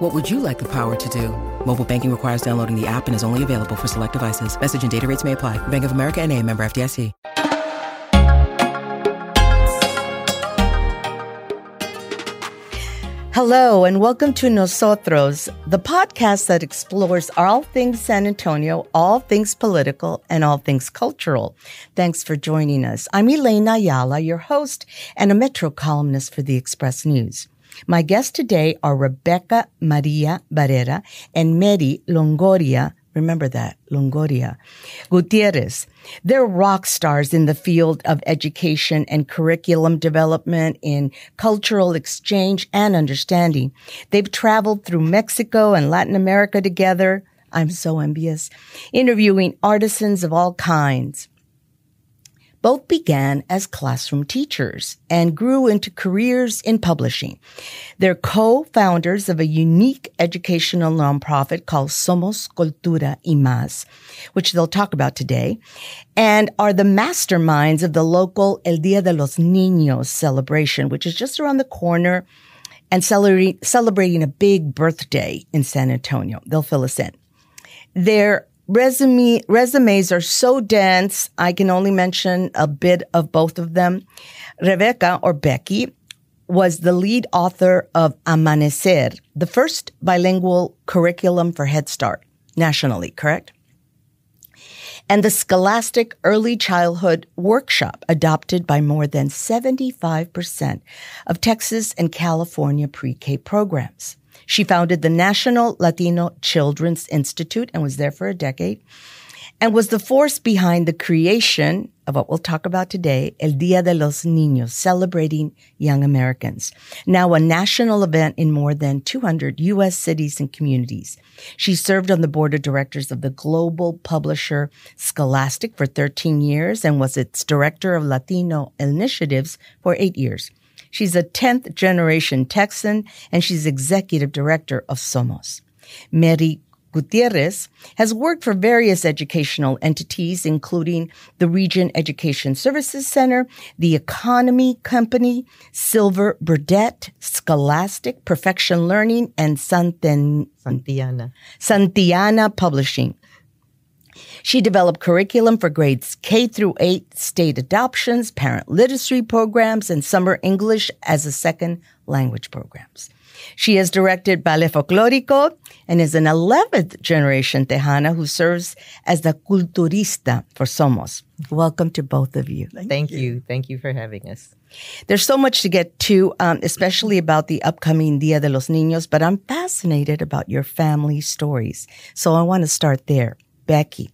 What would you like the power to do? Mobile banking requires downloading the app and is only available for select devices. Message and data rates may apply. Bank of America and a member FDIC. Hello, and welcome to Nosotros, the podcast that explores all things San Antonio, all things political, and all things cultural. Thanks for joining us. I'm Elaine Ayala, your host and a Metro columnist for the Express News. My guests today are Rebeca Maria Barrera and Merri Longoria. Remember that, Longoria. Gutierrez. They're rock stars in the field of education and curriculum development in cultural exchange and understanding. They've traveled through Mexico and Latin America together. I'm so envious. Interviewing artisans of all kinds. Both began as classroom teachers and grew into careers in publishing. They're co-founders of a unique educational nonprofit called Somos Cultura y Más, which they'll talk about today, and are the masterminds of the local El Dia de los Niños celebration, which is just around the corner and celebrating a big birthday in San Antonio. They'll fill us in. Their resume resumes are so dense. I can only mention a bit of both of them. Rebeca or Becky was the lead author of Amanecer, the first bilingual curriculum for Head Start nationally, correct? And the Scholastic Early Childhood Workshop adopted by more than 75% of Texas and California pre-K programs. She founded the National Latino Children's Institute and was there for a decade and was the force behind the creation of what we'll talk about today, El Dia de los Niños, celebrating young Americans. Now a national event in more than 200 U.S. cities and communities. She served on the board of directors of the global publisher Scholastic for 13 years and was its director of Latino initiatives for eight years. She's a 10th generation Texan and she's executive director of Somos. Merri Gutierrez has worked for various educational entities, including the Region Education Services Center, the Economy Company, Silver Burdett, Scholastic, Perfection Learning, and Santen- Santillana. Santillana Publishing. She developed curriculum for grades K through 8 state adoptions, parent literacy programs, and summer English as a second language programs. She has directed Ballet Folklorico and is an 11th generation Tejana who serves as the culturista for Somos. Welcome to both of you. Thank, Thank you. you. Thank you for having us. There's so much to get to, um, especially about the upcoming Dia de los Niños, but I'm fascinated about your family stories. So I want to start there. Becky,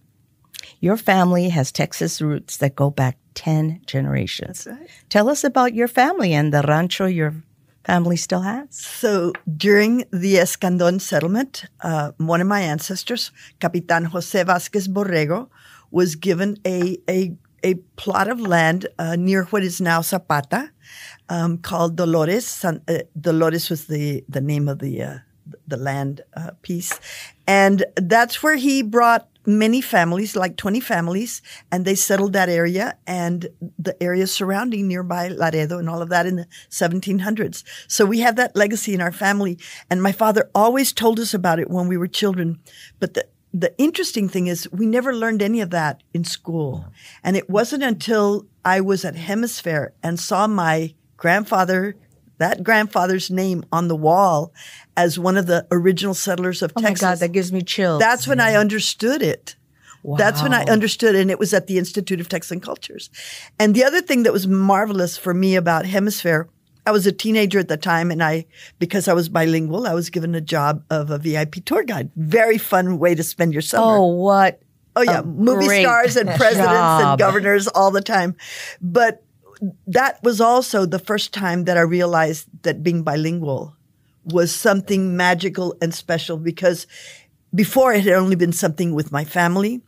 your family has Texas roots that go back 10 generations. Right. Tell us about your family and the rancho your family still has. So during the Escandon settlement, uh, one of my ancestors, Capitan Jose Vasquez Borrego, was given a, a, a plot of land uh, near what is now Zapata um, called Dolores. San, uh, Dolores was the, the name of the, uh, the land uh, piece. And that's where he brought many families, like 20 families, and they settled that area and the area surrounding nearby Laredo and all of that in the 1700s. So we have that legacy in our family. And my father always told us about it when we were children. But the, the interesting thing is we never learned any of that in school. And it wasn't until I was at HemisFair and saw my grandfather that grandfather's name on the wall as one of the original settlers of oh Texas. Oh my God, that gives me chills. That's when yeah. I understood it. Wow. That's when I understood, and it was at the Institute of Texan Cultures. And the other thing that was marvelous for me about HemisFair, I was a teenager at the time, and I, because I was bilingual, I was given a job of a VIP tour guide. Very fun way to spend your summer. Oh, what? Oh yeah, movie stars and presidents job. and governors all the time. But that was also the first time that I realized that being bilingual was something magical and special because before it had only been something with my family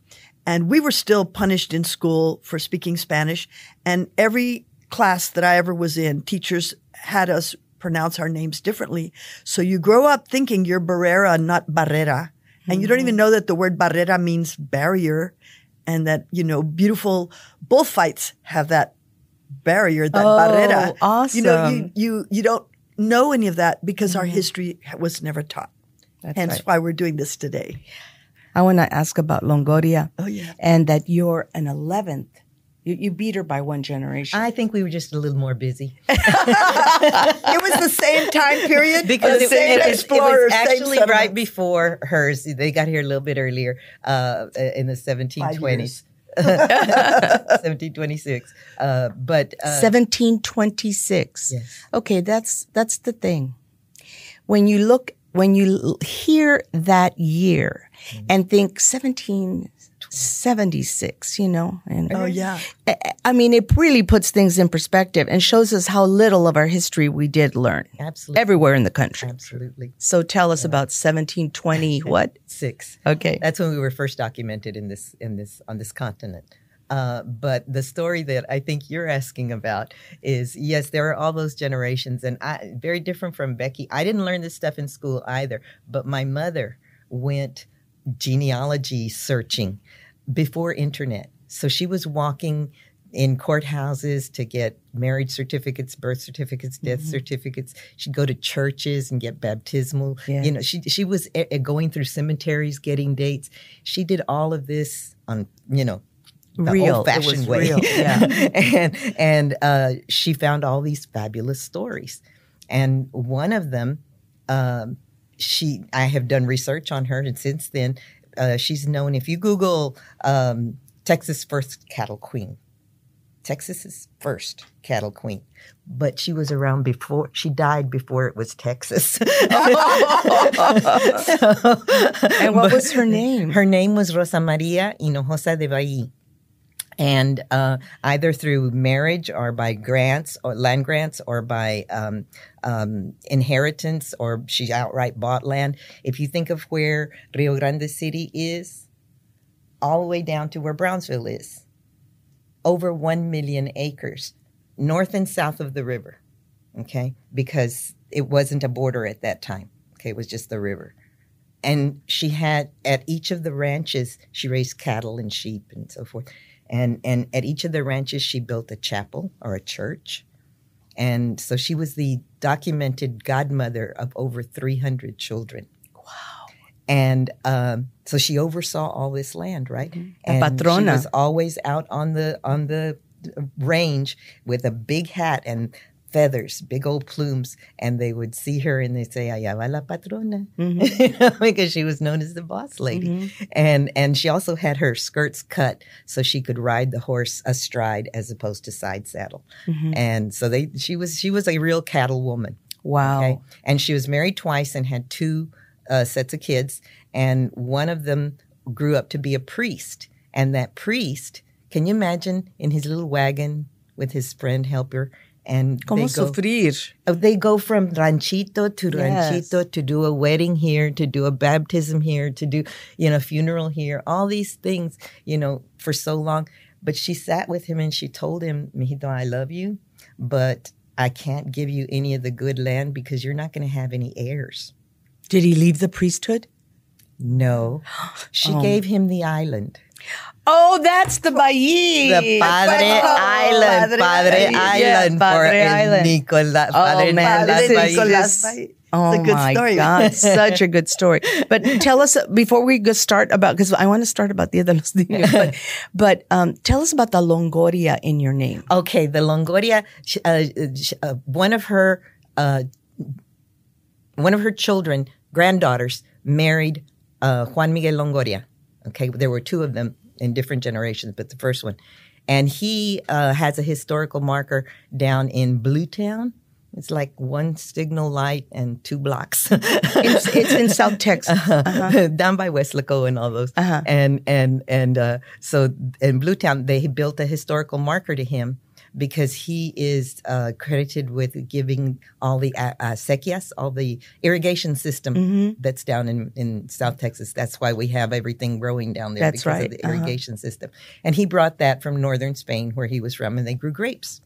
And we were still punished in school for speaking Spanish. And every class that I ever was in, teachers had us pronounce our names differently. So you grow up thinking you're Barrera, not Barrera. And you don't even mm-hmm. know that the word Barrera means barrier and that, you know, beautiful bullfights have that barrier, that Oh, Barrera. You know, you, you, you don't know any of that because our history was never taught. That's Hence right. why we're doing this today. I want to ask about Longoria. Oh, yeah. And that you're an 11th. You, you beat her by one generation. I think we were just a little more busy It was the same time period because the it, same it was- it explorers, was same actually right before hers. They got here a little bit earlier uh, in the 1720s. 1726. Uh, but uh, 1726. Yes. Okay, that's that's the thing. When you look when you l- hear that year Mm-hmm. and think 1776, you know, and Oh, yeah. I- mean, it really puts things in perspective and shows us how little of our history we did learn absolutely. everywhere in the country. Absolutely. So tell us about 1720 what? Six. Okay. That's when we were first documented in this in this on this continent. Uh, but the story that I think you're asking about is yes, there are all those generations, and I very different from Becky. I didn't learn this stuff in school either, but my mother went genealogy searching before internet, so she was walking in courthouses to get marriage certificates, birth certificates, death certificates. She'd go to churches and get baptismal. You know, she she was eh, eh, going through cemeteries, getting dates. She did all of this on you know the Real. Old-fashioned way. real, yeah. and and uh, she found all these fabulous stories, and one of them, um, she I have done research on her, and since then, uh, she's known. If you Google um, Texas first cattle queen, Texas's first cattle queen, but she was around before she died before it was Texas. So- And what but was her name? Her name was Rosa Maria Hinojosa de Valle. And uh, either through marriage or by grants or land grants or by um, um, inheritance or she outright bought land. If you think of where Rio Grande City is, all the way down to where Brownsville is, over 1 million acres, north and south of the river, okay? Because it wasn't a border at that time, okay? It was just the river. And she had, at each of the ranches, she raised cattle and sheep and so forth. And, and at each of the ranches, she built a chapel or a church. And so she was the documented godmother of over 300 children. Wow. And um, so she oversaw all this land, right? La And patrona. she was always out on the on the range with a big hat and feathers, big old plumes, and they would see her and they'd say, "Allá va la patrona," mm-hmm. You know, because she was known as the boss lady. Mm-hmm. And and she also had her skirts cut so she could ride the horse astride as opposed to side saddle. Mm-hmm. And so they she was she was a real cattle woman. Wow. Okay. And she was married twice and had two uh, sets of kids. And one of them grew up to be a priest. And that priest, can you imagine in his little wagon with his friend helper? And Como they go, sufrir. uh, they go from ranchito to Yes. ranchito to do a wedding here, to do a baptism here, to do, you know, funeral here, all these things, you know, for so long. But she sat with him and she told him, Mijito, I love you, but I can't give you any of the good land because you're not going to have any heirs. Did he leave the priesthood? No. She gave him the island. Oh, that's the Bayi. The Padre Island. Padre, Island. for Padre el Island. Nicola, Oh, Padre man, Nicolas this is- Nicolas. Oh It's a good my story. God, such a good story. But tell us before we go start about because I want to start about Dia de los Niños. But, but um, tell us about the Longoria in your name. Okay, the Longoria, uh, uh, one of her, uh, one of her children, granddaughters, married uh, Juan Miguel Longoria. Okay, there were two of them in different generations, but the first one, and he uh, has a historical marker down in Blue Town. It's like one signal light and two blocks. It's, it's in South Texas. uh-huh. down by Weslaco and all those. Uh-huh. And and and uh, so in Bluetown, they built a historical marker to him because he is uh, credited with giving all the uh, uh, sequias, all the irrigation system Mm-hmm. that's down in, in South Texas. That's why we have everything growing down there That's because right. of the Uh-huh. irrigation system. And he brought that from northern Spain, where he was from, and they grew grapes.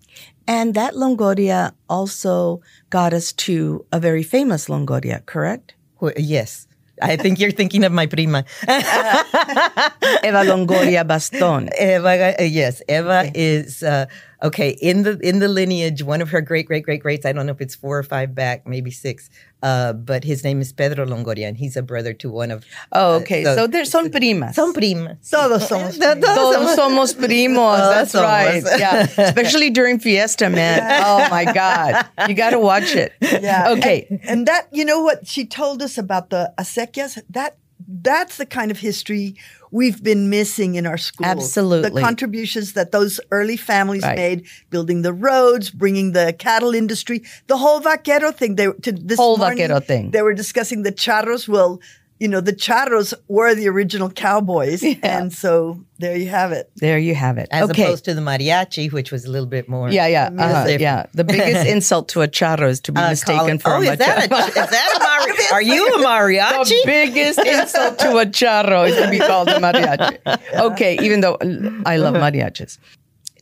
And that Longoria also got us to a very famous Longoria, correct? Wh- Yes. I think you're thinking of my prima. Eva Longoria Baston. Eva, uh, yes, Eva is uh, okay in the in the lineage. One of her great great great greats. I don't know if it's four or five back, maybe six. Uh, but his name is Pedro Longoria, and he's a brother to one of Oh, okay. so- so, there's son primas. son prima. Todos somos Todos Todos somos primos. Todos That's somos. right. Yeah. Especially during fiesta, man. Oh my God. You got to watch it. Yeah. Okay. And, and that, you know what she told us about the acequias? That that's the kind of history we've been missing in our schools. Absolutely. The contributions that those early families Right. made, building the roads, bringing the cattle industry, the whole vaquero thing. They to this Whole morning, vaquero thing. They were discussing the charros. Well, you know, the charros were the original cowboys, and so there you have it. There you have it. As okay. opposed to the mariachi, which was a little bit more. yeah, yeah, uh-huh, yeah. The biggest insult to a charro is to be Uh, mistaken call for oh, a is that a, is that a mari- Are you a mariachi? The biggest insult to a charro is to be called a mariachi. Okay, even though I love mariachis.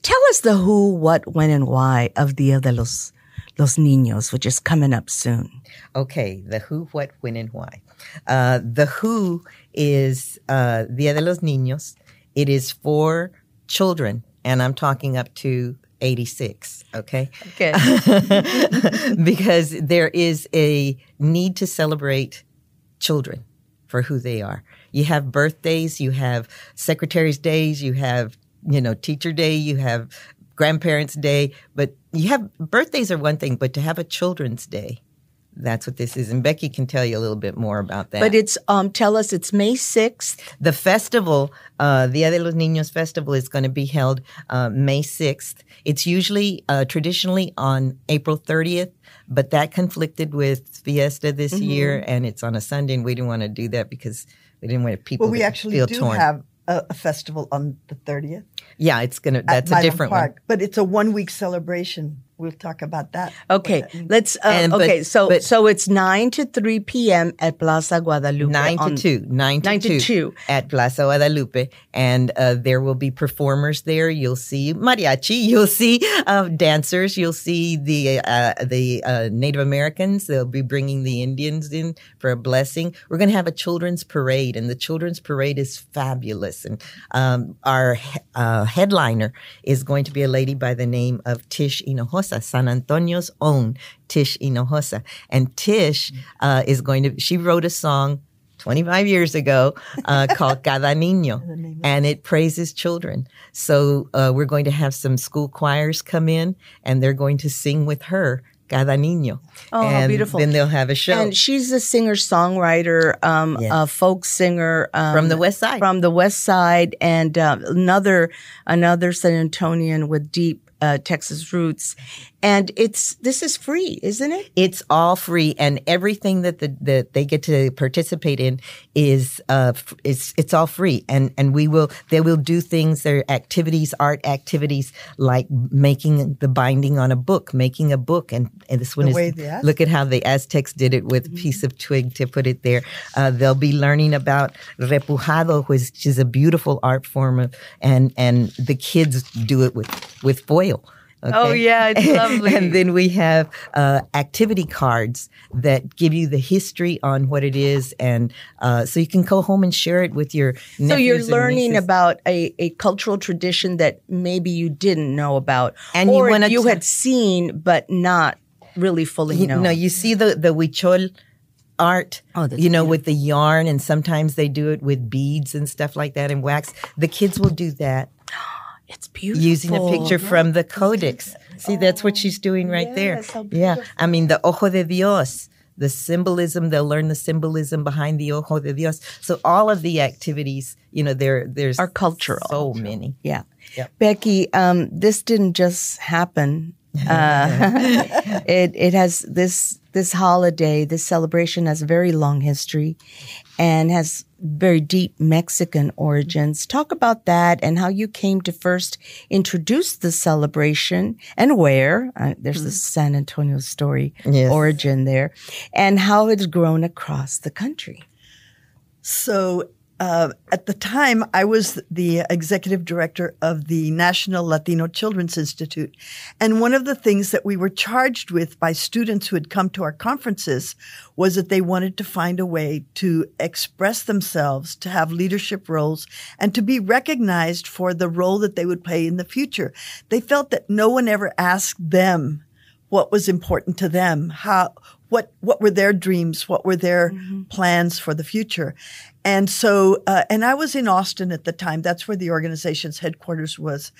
Tell us the who, what, when, and why of Dia de los, los Niños, which is coming up soon. Okay, the who, what, when, and why. Uh, the who is uh, Dia de los Niños. It is for children, and I'm talking up to 86. Okay. Okay. because there is a need to celebrate children for who they are. You have birthdays, you have secretaries' days, you have, you know, teacher day, you have grandparents' day, but you have birthdays are one thing, but to have a children's day, that's what this is. And Becky can tell you a little bit more about that. But it's, um, tell us it's May 6th. The festival, uh, Dia de los Niños Festival, is going to be held uh, May 6th. It's usually uh, traditionally on April 30th, but that conflicted with Fiesta this Mm-hmm. year, and it's on a Sunday, and we didn't want to do that because we didn't want people Well, we to actually feel do torn. have a, a festival on the thirtieth. yeah, it's gonna. That's a different Park, one. but it's a one week celebration. We'll talk about that. Okay, let's. Uh, And- but- okay, so but- so it's nine to three p.m. at Plaza Guadalupe. Nine to on- two, nine to nine to two, two. at Plaza Guadalupe, and uh, there will be performers there. You'll see mariachi, you'll see uh, dancers, you'll see the uh, the uh, Native Americans. They'll be bringing the Indians in for a blessing. We're going to have a children's parade, and the children's parade is fabulous. And um, our uh, headliner is going to be a lady by the name of Tish Hinojosa, San Antonio's own Tish Hinojosa, and Tish uh, is going to. She wrote a song 25 years ago uh, called Cada Niño, and it praises children. So uh, we're going to have some school choirs come in, and they're going to sing with her Cada Niño. Oh, how and beautiful. Then they'll have a show. And she's a singer songwriter, um, Yes. a folk singer um, From the West Side. From the West Side, and uh, another another San Antonian with deep uh, Texas roots. And it's this is free, isn't it? it's all free, and everything that the that they get to participate in is uh f- it's it's all free, and and we will they will do things. There are activities, art activities like making the binding on a book, making a book, and, and this one The is look at how the Aztecs did it with a piece of twig to put it there. Uh, they'll be learning about repujado, which is a beautiful art form, of, and and the kids do it with with foil. Oh, yeah, it's lovely. and then we have uh, activity cards that give you the history on what it is, and uh, so you can go home and share it with your. So you're and learning nieces. about a, a cultural tradition that maybe you didn't know about, And you or wanna you t- had seen but not really fully You, known. no, you see the the huichol art. Oh, you know, with the yarn, and sometimes they do it with beads and stuff like that and wax. The kids will do that it's beautiful. using a picture from the codex. See, that's what she's doing right there. Yes, how Yeah, I mean the ojo de Dios. The symbolism, they'll learn the symbolism behind the ojo de Dios. So all of the activities, you know, there there's Are cultural. So many. Yeah. Yep. Becky, um, this didn't just happen Uh, it it has this this holiday, this celebration has a very long history, and has very deep Mexican origins. Talk about that and how you came to first introduce the celebration and where. Uh, there's the San Antonio story Yes. origin there, and how it's grown across the country. So uh, at the time, I was the executive director of the National Latino Children's Institute. And one of the things that we were charged with by students who had come to our conferences was that they wanted to find a way to express themselves, to have leadership roles, and to be recognized for the role that they would play in the future. They felt that no one ever asked them what was important to them, how, what, what were their dreams, what were their plans for the future. And so, uh, and I was in Austin at the time. That's where the organization's headquarters was.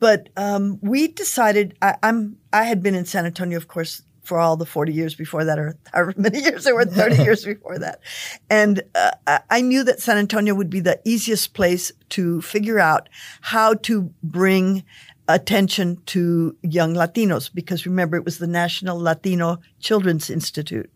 But um, we decided. I, I'm. I had been in San Antonio, of course, for all the 40 years before that, or however many years there were, 30 years before that. And uh, I knew that San Antonio would be the easiest place to figure out how to bring attention to young Latinos, because remember, it was the National Latino Children's Institute.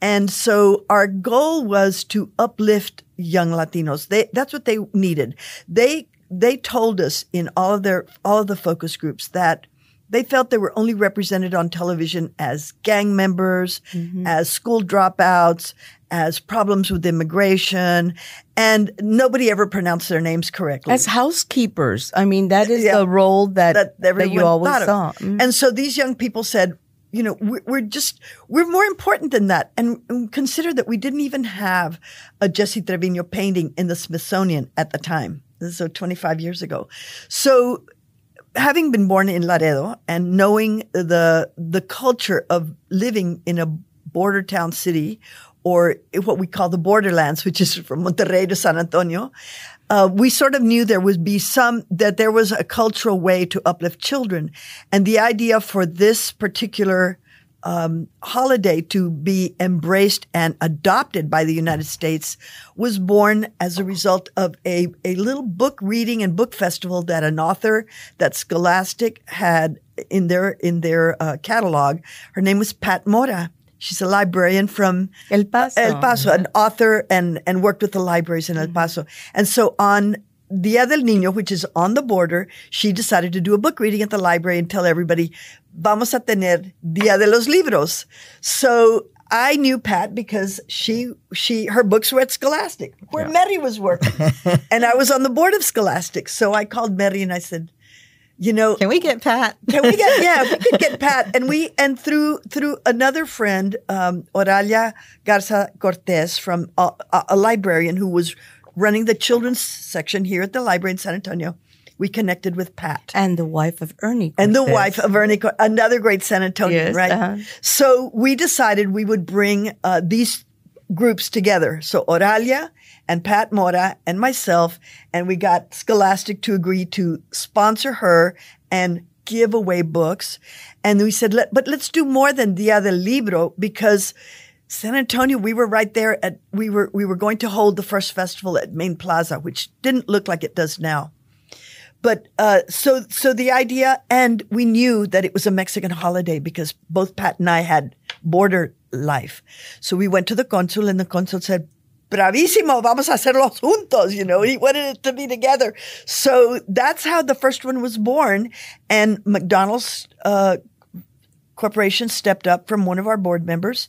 And so our goal was to uplift young Latinos. They, that's what they needed. They, they told us in all of their, all of the focus groups that they felt they were only represented on television as gang members, mm-hmm. as school dropouts, as problems with immigration, and nobody ever pronounced their names correctly As housekeepers, I mean, that is Yeah. the role that, that that, you always thought of. saw. Mm. And so these young people said, you know, we're, we're just, we're more important than that. And, and consider that we didn't even have a Jesse Trevino painting in the Smithsonian at the time. This is so 25 years ago. So having been born in Laredo and knowing the, the culture of living in a border town city or what we call the borderlands, which is from Monterrey to San Antonio, uh, we sort of knew there would be some, that there was a cultural way to uplift children. And the idea for this particular um, holiday to be embraced and adopted by the United States was born as a result of a, a little book reading and book festival that an author that Scholastic had in their in their uh, catalog. Her name was Pat Mora. She's a librarian from El Paso. El Paso, an author and, and worked with the libraries in El mm-hmm. Paso. And so on Dia del Niño, which is on the border, she decided to do a book reading at the library and tell everybody, vamos a tener Dia de los Libros. So I knew Pat because she, she, her books were at Scholastic, where Merri was working. and I was on the board of Scholastic. So I called Merri and I said, you know, Can we get Pat? can we get yeah we could get pat and we and through through another friend um oralia garza cortez from a, a, a librarian who was running the children's section here at the library in san antonio we connected with pat and the wife of Ernie. and the wife of Ernie, Cor- another great San antonio Yes, right? uh-huh. So we decided we would bring uh, these groups together. So Oralia and Pat Mora and myself, and we got Scholastic to agree to sponsor her and give away books. And we said, Let, but let's do more than Dia del Libro because San Antonio, we were right there at, we were, we were going to hold the first festival at Main Plaza, which didn't look like it does now. But uh, so so the idea, and we knew that it was a Mexican holiday because both Pat and I had border life. So we went to the consul, and the consul said, "Bravísimo, vamos a hacerlos juntos." You know, he wanted it to be together. So that's how the first one was born. And McDonald's uh, Corporation stepped up from one of our board members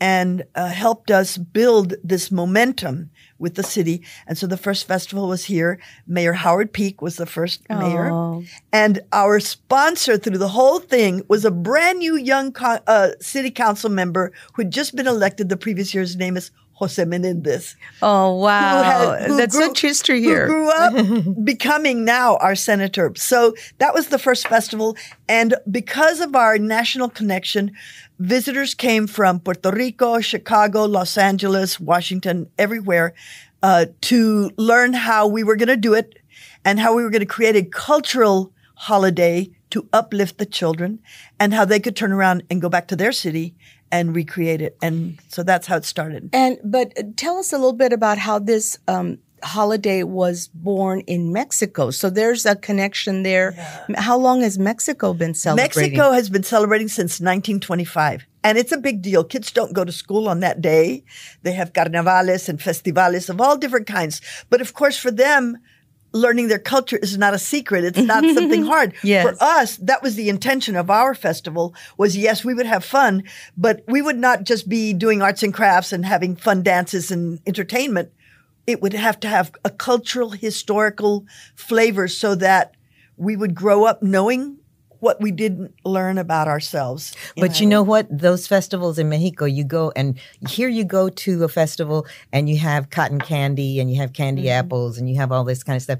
and uh, helped us build this momentum with the city. And so the first festival was here. Mayor Howard Peak was the first mayor. Oh. And our sponsor through the whole thing was a brand new young co- uh, city council member who had just been elected the previous year. His name is Jose Menendez Oh wow, who had- who that's grew- such history who here. grew up becoming now our senator. So that was the first festival. And because of our national connection, visitors came from Puerto Rico, Chicago, Los Angeles, Washington, everywhere, uh, to learn how we were going to do it and how we were going to create a cultural holiday to uplift the children and how they could turn around and go back to their city and recreate it. And so that's how it started. And but tell us a little bit about how this um, holiday was born in Mexico. So there's a connection there. How long has Mexico been celebrating? Mexico has been celebrating since 1925. And it's a big deal. Kids don't go to school on that day. They have carnavales and festivales of all different kinds. But of course, for them, learning their culture is not a secret. It's not something hard. Yes. For us, that was the intention of our festival was yes, we would have fun, but we would not just be doing arts and crafts and having fun dances and entertainment. It would have to have a cultural, historical flavor so that we would grow up knowing what we didn't learn about ourselves. But you know what? Those festivals in Mexico, you go and here you go to a festival and you have cotton candy and you have candy Mm-hmm. apples and you have all this kind of stuff.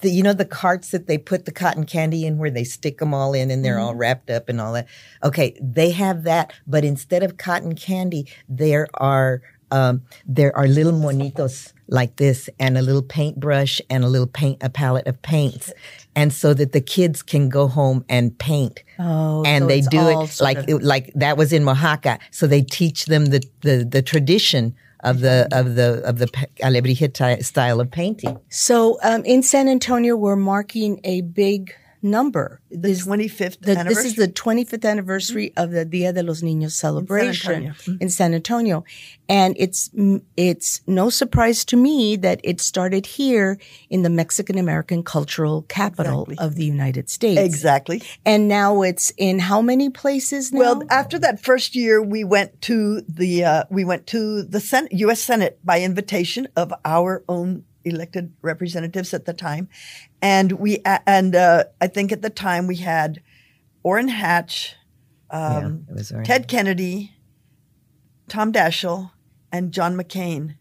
The, you know the carts that they put the cotton candy in where they stick them all in and they're all Mm-hmm. wrapped up and all that. Okay, they have that, but instead of cotton candy, there are um, there are little monitos like this and a little paintbrush and a little paint a palette of paints. And so that the kids can go home and paint. Oh, and so they do it like of- it, like that was in Oaxaca. So they teach them the the, the tradition of the of the of the alebrije style of painting. So um, in San Antonio, we're marking a big number. the This- 25th the- anniversary. this is the 25th anniversary of the Dia de los Niños celebration Antonio. Mm-hmm. in San Antonio, and it's it's no surprise to me that it started here in the Mexican American cultural capital Exactly. of the United States. exactly. And now it's in how many places now? Well, after that first year, we went to the uh, we went to the Senate, U.S. Senate by invitation of our own elected representatives at the time, and we and uh, I think at the time we had Orrin Hatch, um, yeah, Ted Kennedy, Tom Daschle, and John McCain.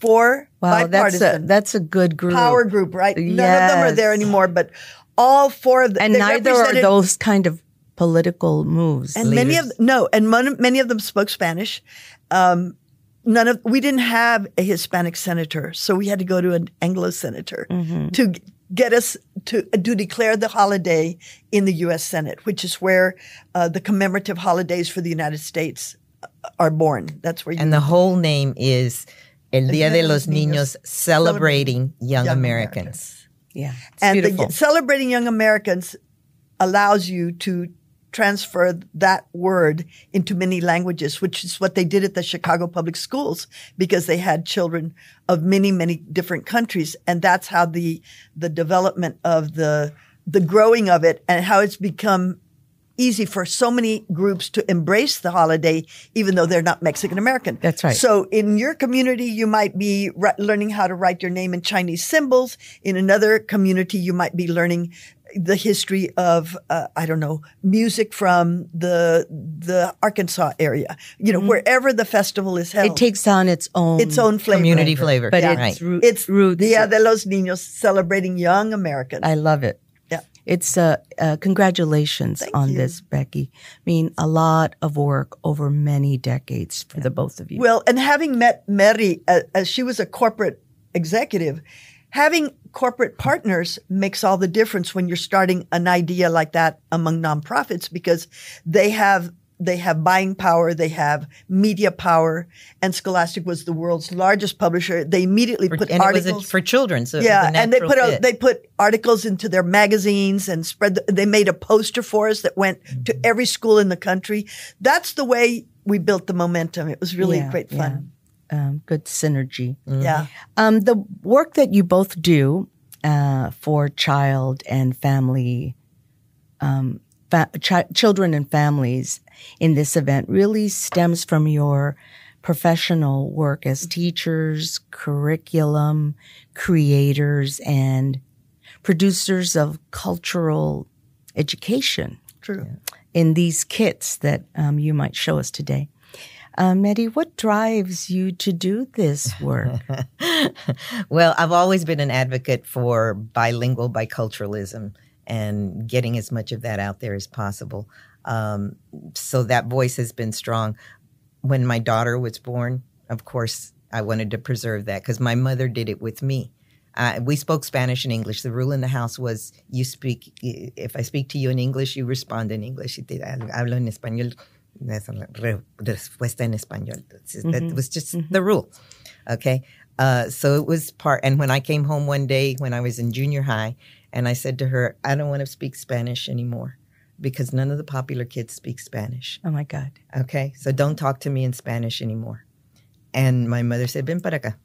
Four wow, that's a that's a good group. power group, right? None of them are there anymore, but all four of them. and neither are those kind of political moves. and many of no, and mon- many of them spoke Spanish. Um, none of we didn't have a Hispanic senator, so we had to go to an Anglo senator Mm-hmm. to get us to to declare the holiday in the U.S. Senate, which is where uh, the commemorative holidays for the United States uh, are born. That's where you and the whole name is El Dia de los Niños celebrating young, Young Americans. yeah, it's and beautiful. the celebrating young Americans allows you to transfer that word into many languages, which is what they did at the Chicago Public Schools because they had children of many, many different countries, and that's how the the development of the the growing of it and how it's become easy for so many groups to embrace the holiday, even though they're not Mexican American. That's right. So in your community, you might be ri- learning how to write your name in Chinese symbols. In another community, you might be learning the history of uh, I don't know music from the the Arkansas area. You know, wherever the festival is held, Mm-hmm. it takes on its own its own flavor. Community flavor. but Yeah. it's Right. roo- It's roots. Dia de los Niños celebrating young Americans. I love it. Yeah. It's uh, uh congratulations Thank on you. this, Becky. I mean, a lot of work over many decades for the both of you. Well, and having met Merri uh, as she was a corporate executive, having corporate partners makes all the difference when you're starting an idea like that among nonprofits because they have they have buying power, they have media power, and Scholastic was the world's largest publisher. They immediately put it was articles a, for children, so yeah, and they put a, they put articles into their magazines and spread. The, they made a poster for us that went to Mm-hmm. every school in the country. That's the way we built the momentum. It was really Yeah, great fun. Um, good synergy. Yeah. Um, the work that you both do uh, for child and family, um, fa- chi- children and families in this event really stems from your professional work as teachers, curriculum creators, and producers of cultural education True. in these kits that um, you might show us today. Uh, Medi, what drives you to do this work? well, I've always been an advocate for bilingual biculturalism and getting as much of that out there as possible. Um, so that voice has been strong. When my daughter was born, of course, I wanted to preserve that because my mother did it with me. Uh, we spoke Spanish and English. The rule in the house was you speak, if I speak to you in English, you respond in English. Hablo en español, esa la re- respuesta en español. That was just the rule. Okay. uh, so it was part. And when I came home one day when I was in junior high, and I said to her, I don't want to speak Spanish anymore because none of the popular kids speak Spanish. Oh my God. Okay, so don't talk to me in Spanish anymore. And my mother said, Ven para acá.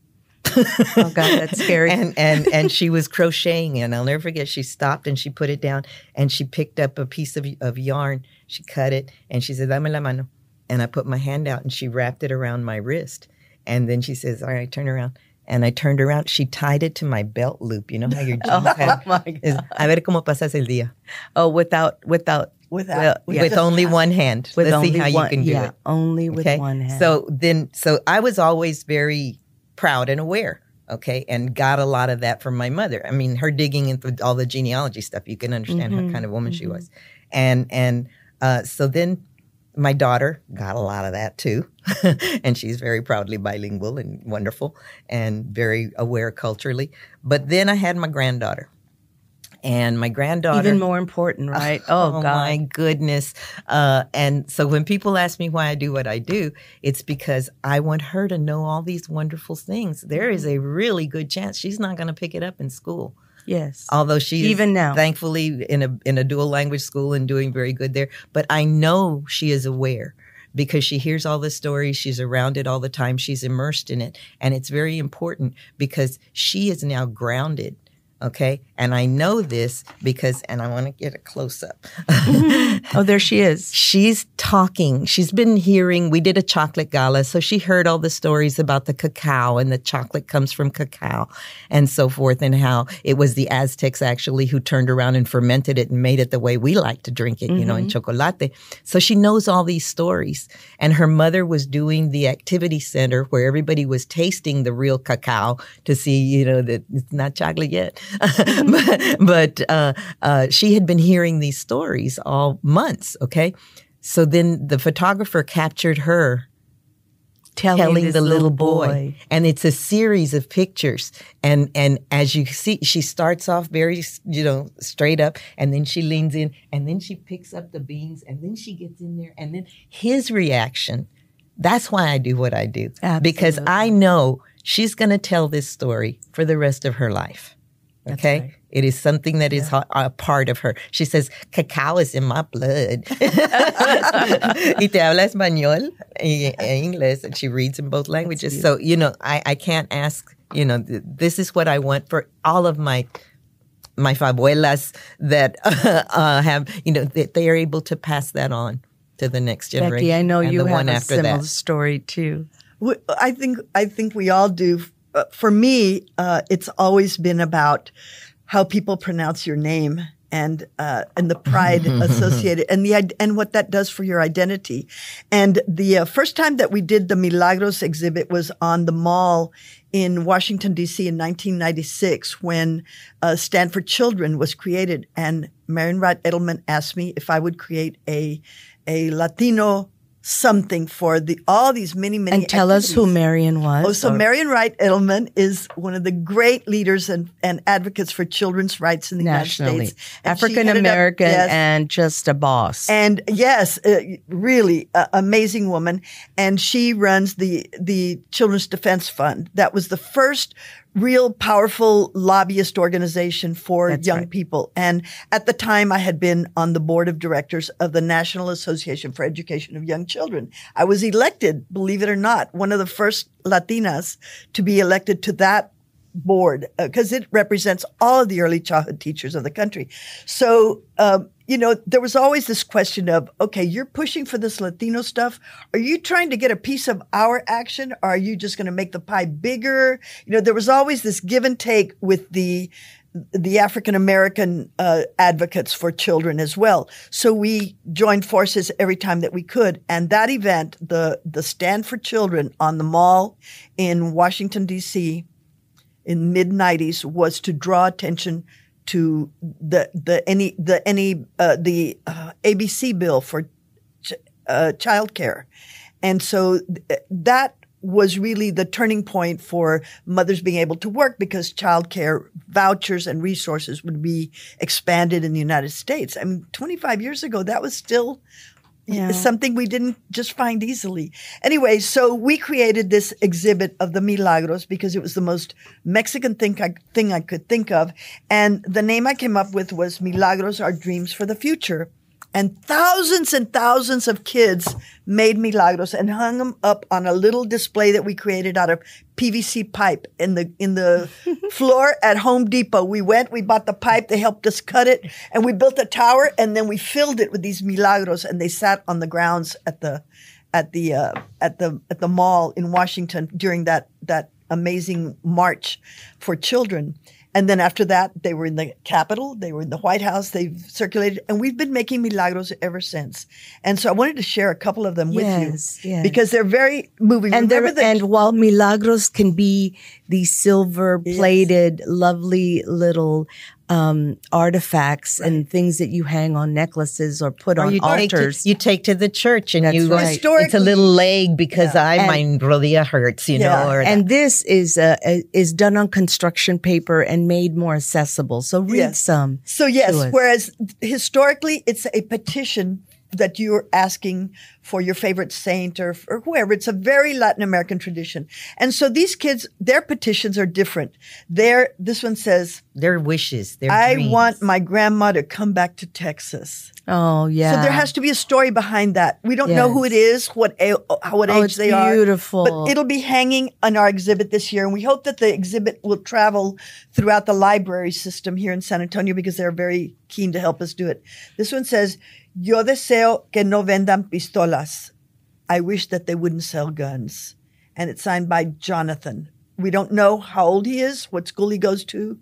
Oh God, that's scary. and and and she was crocheting and I'll never forget she stopped and she put it down and she picked up a piece of, of yarn she cut it and she said dame la mano. And I put my hand out and she wrapped it around my wrist. And then she says all right turn around. And I turned around she tied it to my belt loop. You know how your jeans oh have my is, God. a ver cómo pasas el día. Oh, without without Without, Well, with with only one hand. With let's only see how one, you can do yeah, it. only with one hand. so then, so I was always very proud and aware. Okay, and got a lot of that from my mother. I mean, her digging into all the genealogy stuff, you can understand Mhm, what kind of woman she mhm. was. And and uh, so then my daughter got a lot of that too, and she's very proudly bilingual and wonderful and very aware culturally. But then I had my granddaughter, and my granddaughter even more important, right? Oh, God. my goodness. Uh, and so when people ask me why I do what I do, it's because I want her to know all these wonderful things. There is a really good chance she's not going to pick it up in school. Yes. Although she's Even now. thankfully in a in a dual language school and doing very good there, but I know she is aware because she hears all the stories, she's around it all the time, she's immersed in it, and it's very important because she is now grounded. Okay, and I know this because, and I want to get a close up. oh, there she is. She's talking. She's been hearing. We did a chocolate gala, so she heard all the stories about the cacao and the chocolate comes from cacao and so forth, and how it was the Aztecs actually who turned around and fermented it and made it the way we like to drink it, you know, in chocolate. So she knows all these stories. And her mother was doing the activity center where everybody was tasting the real cacao to see, you know, that it's not chocolate yet. but but uh, uh, she had been hearing these stories all months. Okay, so then the photographer captured her Telling, telling the little boy. and it's a series of pictures. And and as you see she starts off very you know straight up and then she leans in and then she picks up the beans and then she gets in there and then his reaction that's why I do what I do. Because I know she's going to tell this story for the rest of her life okay right. it is something that is a, a part of her she says cacao is in my blood y te habla español y, e inglés and she reads in both languages so you know I, I can't ask you know th- this is what i want for all of my my fabuelas that uh, have you know that they are able to pass that on to the next generation Becky, I know and you the have one a after similar that story too. I think I think we all do. Uh, For me, uh, it's always been about how people pronounce your name and uh, and the pride associated and the and what that does for your identity. And the uh, first time that we did the Milagros exhibit was on the mall in Washington D.C. in 1996 when uh, Stand for Children was created, and Marian Wright Edelman asked me if I would create a a Latino something for the all these many many And tell us who. Marian was. Oh, so or- Marian Wright Edelman is one of the great leaders and, and advocates for children's rights in the nationally, United States. African American, yes, and just a boss. and yes, uh, really uh, amazing woman. And she runs the the Children's Defense Fund. That was the first real powerful lobbyist organization for That's young right. people. And at the time, I had been on the board of directors of the National Association for Education of Young Children. I was elected, believe it or not, one of the first Latinas to be elected to that board because it represents all of the early childhood teachers of the country. So, um, you know, there was always this question of, okay, you're pushing for this Latino stuff. Are you trying to get a piece of our action? Or are you just going to make the pie bigger? You know, there was always this give and take with the the African American uh, advocates for children as well. So we joined forces every time that we could. And that event, the the Stand for Children on the Mall in Washington D.C. in mid '90s, was to draw attention to the the any the any uh, the uh, ABC bill for ch- uh, childcare, and so th- that was really the turning point for mothers being able to work because childcare vouchers and resources would be expanded in the United States. I mean, 25 years ago, that was still Yeah. something we didn't just find easily. Anyway, so we created this exhibit of the Milagros because it was the most Mexican thing I, thing I could think of. And the name I came up with was Milagros Are Dreams for the Future. And thousands and thousands of kids made milagros and hung them up on a little display that we created out of PVC pipe in the in the floor at Home Depot. We went, we bought the pipe, they helped us cut it, and we built a tower, and then we filled it with these milagros, and they sat on the grounds at the at the uh, at the at the mall in Washington during that that amazing march for children. And then after that, they were in the Capitol, they were in the White House, they've circulated, and we've been making milagros ever since. And so I wanted to share a couple of them with Yes, you yes. because they're very moving. and there, the- and while milagros can be these silver plated, lovely little um, artifacts and things that you hang on necklaces or put on you take, to, altars. you take to the church and That's you right. it's a little leg because I And- my rodilla hurts, you Yeah. know. Or and this is uh, uh, is done on construction paper and made more accessible. So read Yes. some. So yes, whereas historically it's a petition that you're asking for your favorite saint or, or whoever. It's a very Latin American tradition. And so these kids, their petitions are different. Their, this one says, their wishes, their I dreams. want my grandma to come back to Texas. Oh yeah. So there has to be a story behind that. We don't know who it is, what a- what Oh, age they are. beautiful. But it'll be hanging on our exhibit this year, and we hope that the exhibit will travel throughout the library system here in San Antonio because they're very keen to help us do it. This one says, "Yo deseo que no vendan pistolas. I wish that they wouldn't sell guns," and it's signed by Jonathan. We don't know how old he is, what school he goes to,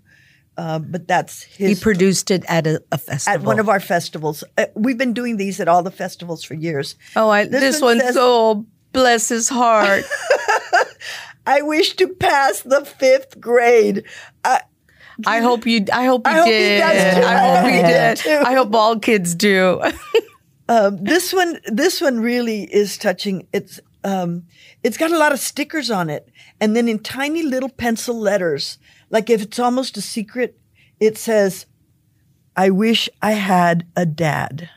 uh, but that's he produced it at a, a festival. at one of our festivals. Uh, we've been doing these at all the festivals for years. Oh, I, This this, one one, says- so bless his heart. I wish to pass the fifth grade. Uh, I hope you. I hope you I hope did. too. I hope hope did. did too. I hope all kids do. um, this one, this one really is touching. It's um, it's got a lot of stickers on it, and then in tiny little pencil letters, like if it's almost a secret, it says, "I wish I had a dad."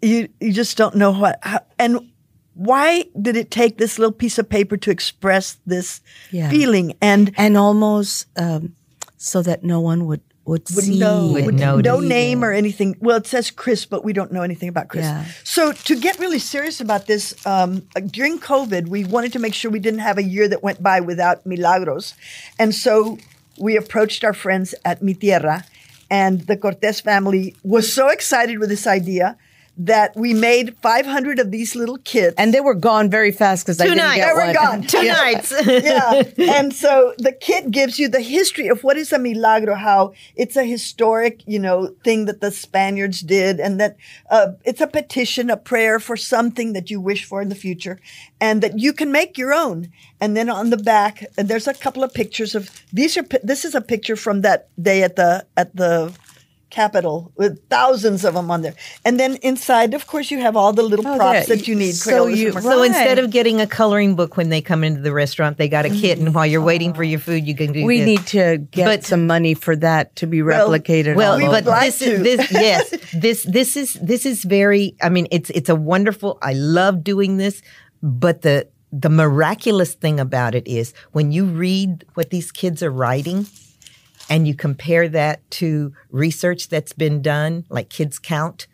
You you just don't know what how, and. Why did it take this little piece of paper to express this Yeah. feeling? And and almost um, so that no one would would, would see. know, it. Would would- no name or anything. Well, it says Chris, but we don't know anything about Chris. Yeah. So to get really serious about this, um, uh, during COVID, we wanted to make sure we didn't have a year that went by without milagros, and so we approached our friends at Mi Tierra, and the Cortez family was so excited with this idea that we made 500 of these little kits. And they were gone very fast because I didn't nights. get They were one. gone. Two Yeah. nights. yeah. And so the kit gives you the history of what is a milagro, how it's a historic, you know, thing that the Spaniards did, and that uh, it's a petition, a prayer for something that you wish for in the future, and that you can make your own. And then on the back, and there's a couple of pictures of these are. This is a picture from that day at the at the. Capitol with thousands of them on there, and then inside, of course, you have all the little Oh, props there. that you need. So you- So instead of getting a coloring book when they come into the restaurant, they got a kit, and while you're waiting for your food, you can do. We this. need to get But- some money for that to be replicated. Well, all We over. but like this to. is this yes, this this is this is very. I mean, it's it's a wonderful. I love doing this, but the the miraculous thing about it is when you read what these kids are writing, and you compare that to research that's been done, like Kids Count,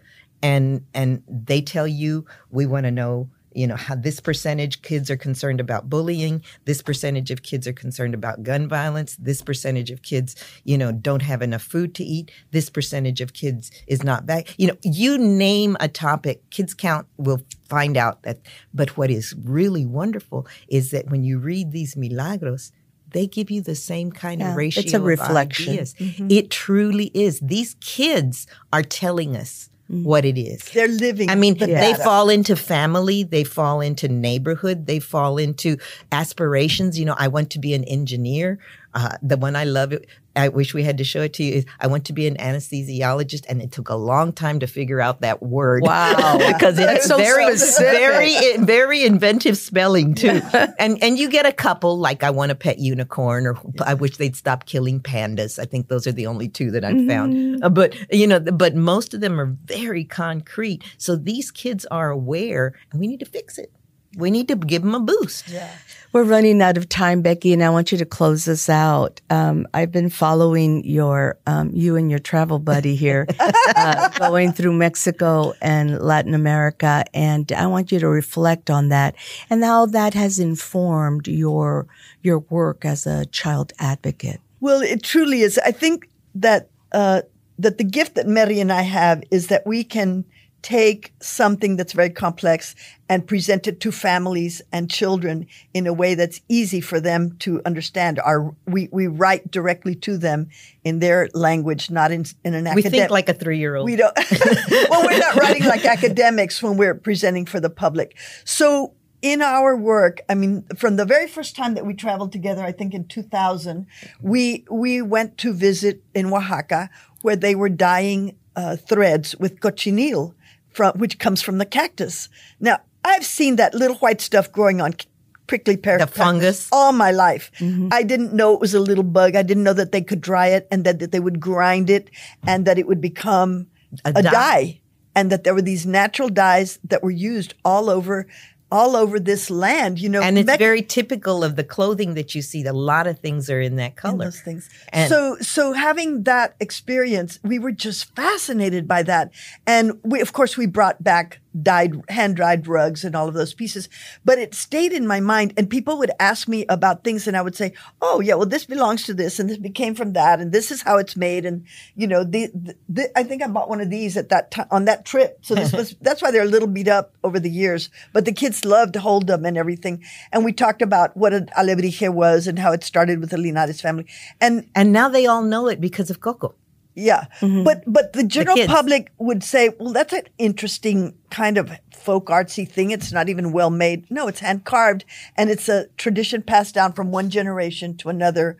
and and they tell you we want to know you know how this percentage kids are concerned about bullying this percentage of kids are concerned about gun violence this percentage of kids you know don't have enough food to eat this percentage of kids is not back you know you name a topic kids count will find out that but what is really wonderful is that when you read these milagros they give you the same kind Yeah, of ratio it's a of reflection. ideas. Mm-hmm. it truly is these kids are telling us mm. what it is They're living. I mean, the they data. fall into family, they fall into neighborhood, they fall into aspirations. You know, I want to be an engineer. Uh, the one I love, I wish we had to show it to you, is I want to be an anesthesiologist and it took a long time to figure out that word. Wow. because it's so very, specific. very, very inventive spelling too. and, and you get a couple like I want a pet unicorn or I wish they'd stop killing pandas. I think those are the only two that I've found. Uh, but, you know, but most of them are very concrete. So these kids are aware and we need to fix it. We need to give them a boost. Yeah. We're running out of time, Becky, and I want you to close this out. Um, I've been following your, um, you and your travel buddy here, uh, going through Mexico and Latin America, and I want you to reflect on that and how that has informed your your work as a child advocate. Well, it truly is. I think that uh, that the gift that Merri and I have is that we can take something that's very complex and present it to families and children in a way that's easy for them to understand. Our we we write directly to them in their language, not in in an We academic. think like a three year old. We don't. well, we're not writing like academics when we're presenting for the public. So in our work, I mean, from the very first time that we traveled together, I think in 2000, we we went to visit in Oaxaca where they were dyeing uh, threads with cochineal, from which comes from the cactus. Now, I've seen that little white stuff growing on prickly pear The fungus. all my life. Mm-hmm. I didn't know it was a little bug. I didn't know that they could dry it and that, that they would grind it and that it would become A a, dye. dye. and that there were these natural dyes that were used all over all over this land. You know, and it's Mex- very typical of the clothing that you see. A lot of things are in that in color. those things. And- so, so having that experience, we were just fascinated by that. And we, of course, we brought back dyed, hand dried rugs and all of those pieces, but it stayed in my mind. And people would ask me about things and I would say, Oh, yeah, well, this belongs to this and this became from that. And this is how it's made. And, you know, the, the, the I think I bought one of these at that time on that trip. So this was, that's why they're a little beat up over the years, but the kids loved to hold them and everything. And we talked about what an alebrije was and how it started with the Linares family. And and now they all know it because of Coco. Yeah, mm-hmm. but but the general kids. public would say, "Well, that's an interesting kind of folk artsy thing. It's not even well made. No, it's hand carved, and it's a tradition passed down from one generation to another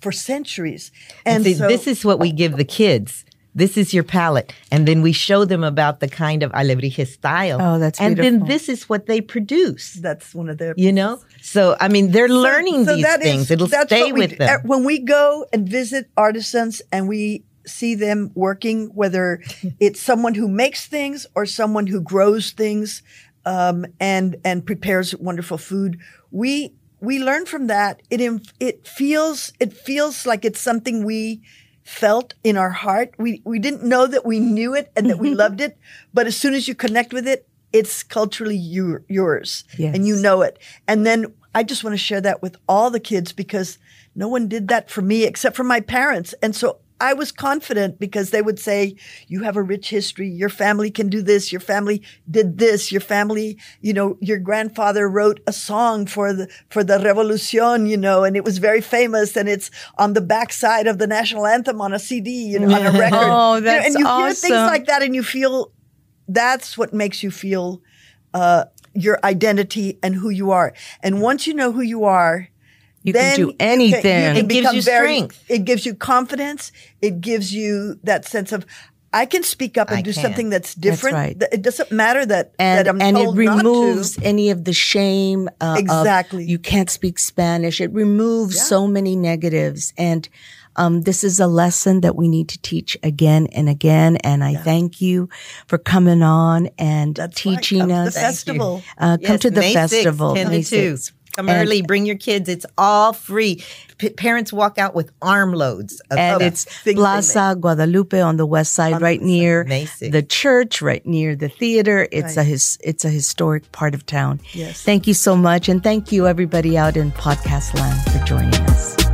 for centuries." And See, so, this is what we give the kids. This is your palette. And then we show them about the kind of alebrije style. Oh, that's And beautiful. then this is what they produce. that's one of their You know? So, I mean, they're learning so these that is- things. It'll that's stay with do. them. Uh, When we go and visit artisans and we see them working, whether it's someone who makes things or someone who grows things um, and and prepares wonderful food, we we learn from that. It it feels it feels like it's something we felt in our heart. We we didn't know that we knew it and that we loved it, but as soon as you connect with it, it's culturally your, yours Yes. and you know it. And then I just want to share that with all the kids because no one did that for me except for my parents. And so I was confident because they would say, you have a rich history. Your family can do this. Your family did this. Your family, you know, your grandfather wrote a song for the, for the revolution, you know, and it was very famous and it's on the backside of the national anthem on a CD, you know, on a record. Oh, You know, And you hear things like that and you feel that's what makes you feel uh, your identity and who you are. And once you know who you are, You can do you can- anything. It gives you very- strength. It gives you confidence. It gives you that sense of I can speak up and I do can. something that's different. right. It doesn't matter that and that I'm and it told not removes to. any of the shame uh, of Exactly. you can't speak Spanish. It removes so many negatives, and um, this is a lesson that we need to teach again and again. And I thank you for coming on and That's right. teaching Come to us. the festival. Uh, come Yes, to the May 6th, festival. 10 to May 2. 6th. Come And- early, bring your kids. It's all free. P- parents walk out with armloads of and of it's Plaza Guadalupe on the west side, right near May 6th. the church, right near the theater. It's a his, it's a historic part of town. Yes. Thank you so much, and thank you everybody out in podcast land for joining us.